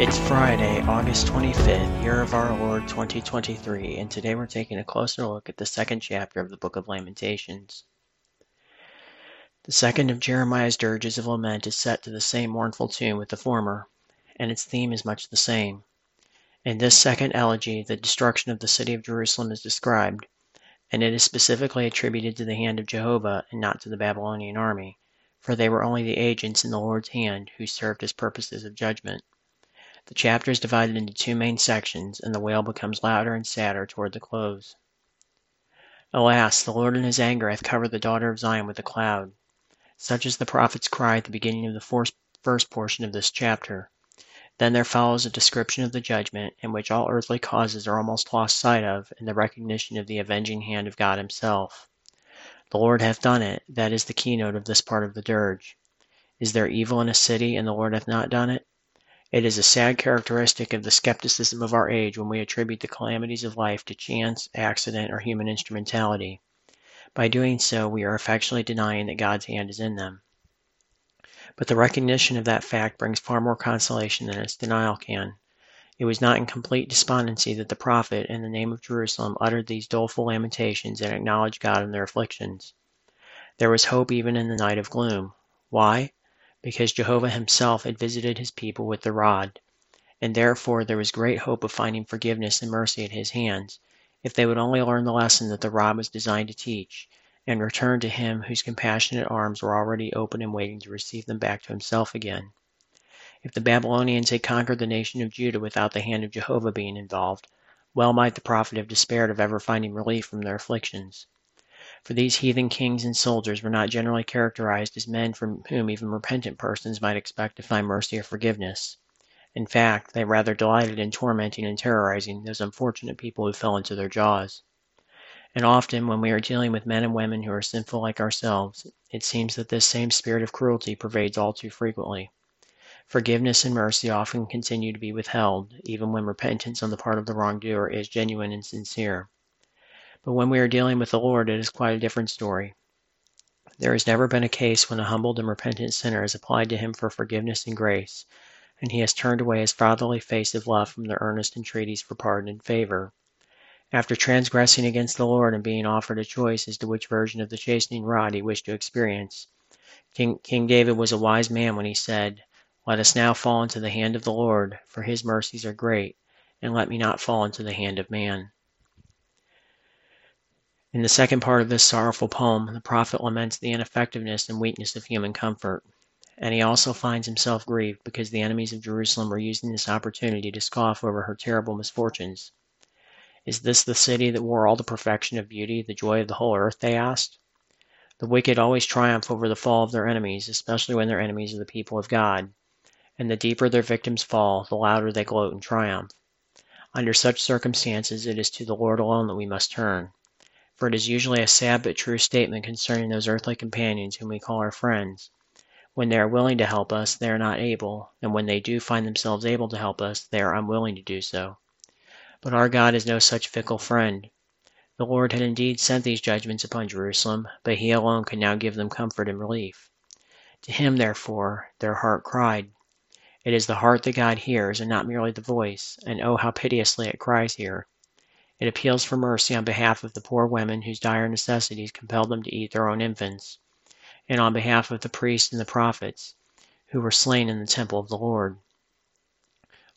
It's Friday, August 25th, year of our Lord 2023, and today we're taking a closer look at the second chapter of the book of Lamentations. The second of Jeremiah's dirges of lament is set to the same mournful tune with the former, and its theme is much the same. In this second elegy, the destruction of the city of Jerusalem is described, and it is specifically attributed to the hand of Jehovah and not to the Babylonian army, for they were only the agents in the Lord's hand who served his purposes of judgment. The chapter is divided into two main sections, and the wail becomes louder and sadder toward the close. Alas, the Lord in his anger hath covered the daughter of Zion with a cloud. Such is the prophet's cry at the beginning of the first portion of this chapter. Then there follows a description of the judgment, in which all earthly causes are almost lost sight of in the recognition of the avenging hand of God himself. The Lord hath done it, that is the keynote of this part of the dirge. Is there evil in a city, and the Lord hath not done it? It is a sad characteristic of the skepticism of our age when we attribute the calamities of life to chance, accident, or human instrumentality. By doing so, we are effectually denying that God's hand is in them. But the recognition of that fact brings far more consolation than its denial can. It was not in complete despondency that the prophet, in the name of Jerusalem, uttered these doleful lamentations and acknowledged God in their afflictions. There was hope even in the night of gloom. Why? Because Jehovah himself had visited his people with the rod, and therefore there was great hope of finding forgiveness and mercy at his hands, if they would only learn the lesson that the rod was designed to teach, and return to him whose compassionate arms were already open and waiting to receive them back to himself again. If the Babylonians had conquered the nation of Judah without the hand of Jehovah being involved, well might the prophet have despaired of ever finding relief from their afflictions for these heathen kings and soldiers were not generally characterized as men from whom even repentant persons might expect to find mercy or forgiveness. In fact, they rather delighted in tormenting and terrorizing those unfortunate people who fell into their jaws. And often, when we are dealing with men and women who are sinful like ourselves, it seems that this same spirit of cruelty pervades all too frequently. Forgiveness and mercy often continue to be withheld, even when repentance on the part of the wrongdoer is genuine and sincere. But when we are dealing with the Lord, it is quite a different story. There has never been a case when a humbled and repentant sinner has applied to him for forgiveness and grace, and he has turned away his fatherly face of love from the earnest entreaties for pardon and favor. After transgressing against the Lord and being offered a choice as to which version of the chastening rod he wished to experience, King, King David was a wise man when he said, Let us now fall into the hand of the Lord, for his mercies are great, and let me not fall into the hand of man. In the second part of this sorrowful poem, the prophet laments the ineffectiveness and weakness of human comfort. And he also finds himself grieved because the enemies of Jerusalem were using this opportunity to scoff over her terrible misfortunes. Is this the city that wore all the perfection of beauty, the joy of the whole earth? they asked. The wicked always triumph over the fall of their enemies, especially when their enemies are the people of God. And the deeper their victims fall, the louder they gloat in triumph. Under such circumstances, it is to the Lord alone that we must turn for it is usually a sad but true statement concerning those earthly companions whom we call our friends. When they are willing to help us, they are not able, and when they do find themselves able to help us, they are unwilling to do so. But our God is no such fickle friend. The Lord had indeed sent these judgments upon Jerusalem, but He alone could now give them comfort and relief. To Him, therefore, their heart cried. It is the heart that God hears, and not merely the voice, and oh, how piteously it cries here! It appeals for mercy on behalf of the poor women whose dire necessities compelled them to eat their own infants, and on behalf of the priests and the prophets who were slain in the temple of the Lord.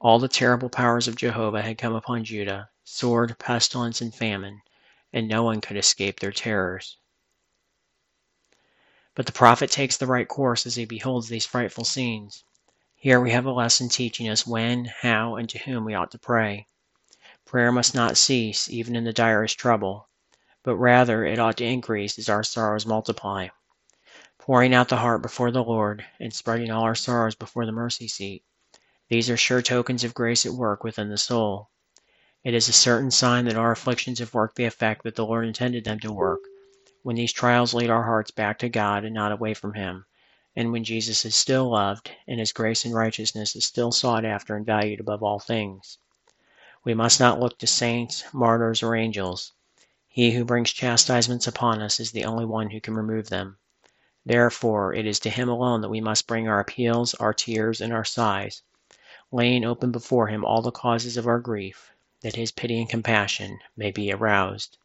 All the terrible powers of Jehovah had come upon Judah sword, pestilence, and famine, and no one could escape their terrors. But the prophet takes the right course as he beholds these frightful scenes. Here we have a lesson teaching us when, how, and to whom we ought to pray. Prayer must not cease, even in the direst trouble, but rather it ought to increase as our sorrows multiply. pouring out the heart before the Lord, and spreading all our sorrows before the mercy seat. These are sure tokens of grace at work within the soul. It is a certain sign that our afflictions have worked the effect that the Lord intended them to work, when these trials lead our hearts back to God and not away from Him, and when Jesus is still loved, and His grace and righteousness is still sought after and valued above all things. We must not look to saints, martyrs, or angels. He who brings chastisements upon us is the only one who can remove them. Therefore, it is to Him alone that we must bring our appeals, our tears, and our sighs, laying open before Him all the causes of our grief, that His pity and compassion may be aroused.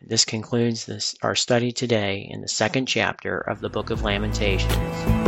This concludes this, our study today in the second chapter of the Book of Lamentations.